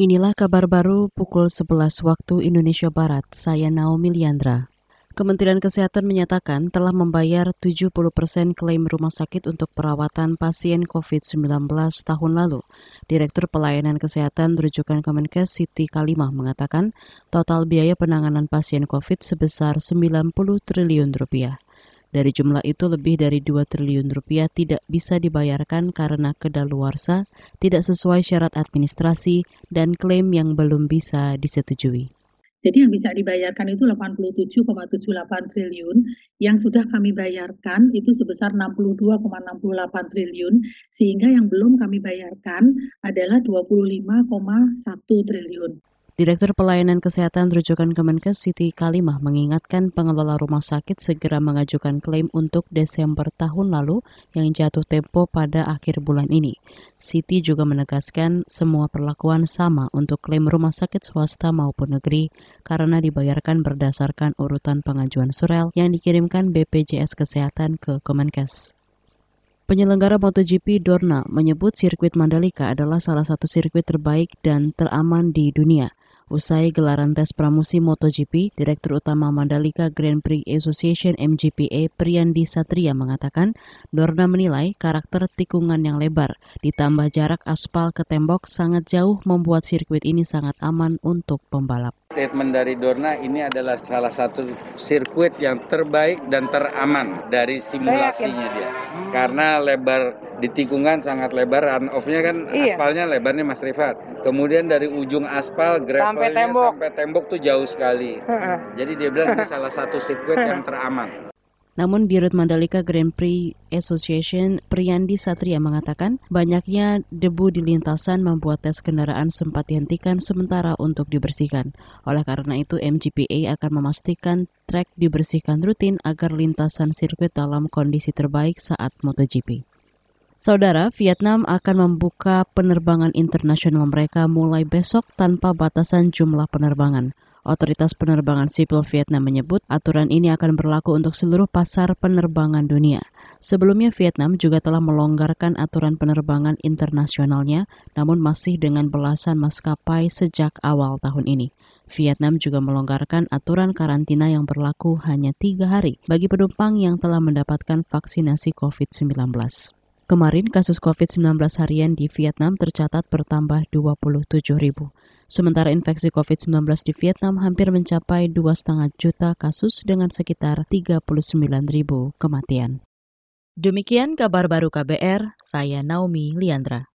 Inilah kabar baru pukul 11 waktu Indonesia Barat. Saya Naomi Liandra. Kementerian Kesehatan menyatakan telah membayar 70 persen klaim rumah sakit untuk perawatan pasien COVID-19 tahun lalu. Direktur Pelayanan Kesehatan rujukan Kemenkes Siti Kalimah mengatakan total biaya penanganan pasien COVID sebesar 90 triliun rupiah. Dari jumlah itu lebih dari 2 triliun rupiah tidak bisa dibayarkan karena kedaluarsa, tidak sesuai syarat administrasi, dan klaim yang belum bisa disetujui. Jadi yang bisa dibayarkan itu 87,78 triliun, yang sudah kami bayarkan itu sebesar 62,68 triliun, sehingga yang belum kami bayarkan adalah 25,1 triliun. Direktur Pelayanan Kesehatan rujukan Kemenkes Siti Kalimah mengingatkan pengelola rumah sakit segera mengajukan klaim untuk Desember tahun lalu yang jatuh tempo pada akhir bulan ini. Siti juga menegaskan semua perlakuan sama untuk klaim rumah sakit swasta maupun negeri karena dibayarkan berdasarkan urutan pengajuan surel yang dikirimkan BPJS Kesehatan ke Kemenkes. Penyelenggara MotoGP Dorna menyebut sirkuit Mandalika adalah salah satu sirkuit terbaik dan teraman di dunia. Usai gelaran tes pramusim MotoGP, Direktur Utama Mandalika Grand Prix Association MGPA Priyandi Satria mengatakan, Dorna menilai karakter tikungan yang lebar, ditambah jarak aspal ke tembok sangat jauh membuat sirkuit ini sangat aman untuk pembalap. Statement dari Dorna ini adalah salah satu sirkuit yang terbaik dan teraman dari simulasinya dia. Karena lebar di tikungan sangat lebar run off-nya kan iya. aspalnya lebarnya Mas Rifat. Kemudian dari ujung aspal gravelnya sampai tembok, sampai tembok tuh jauh sekali. Jadi dia bilang ini salah satu sirkuit yang teraman. Namun Dirut Mandalika Grand Prix Association Priyandi Satria mengatakan banyaknya debu di lintasan membuat tes kendaraan sempat dihentikan sementara untuk dibersihkan. Oleh karena itu MGPA akan memastikan trek dibersihkan rutin agar lintasan sirkuit dalam kondisi terbaik saat MotoGP. Saudara, Vietnam akan membuka penerbangan internasional mereka mulai besok tanpa batasan jumlah penerbangan. Otoritas Penerbangan Sipil Vietnam menyebut aturan ini akan berlaku untuk seluruh pasar penerbangan dunia. Sebelumnya Vietnam juga telah melonggarkan aturan penerbangan internasionalnya, namun masih dengan belasan maskapai sejak awal tahun ini. Vietnam juga melonggarkan aturan karantina yang berlaku hanya tiga hari bagi penumpang yang telah mendapatkan vaksinasi COVID-19. Kemarin kasus COVID-19 harian di Vietnam tercatat bertambah 27 ribu. Sementara infeksi COVID-19 di Vietnam hampir mencapai 2,5 juta kasus dengan sekitar 39 ribu kematian. Demikian kabar baru KBR, saya Naomi Liandra.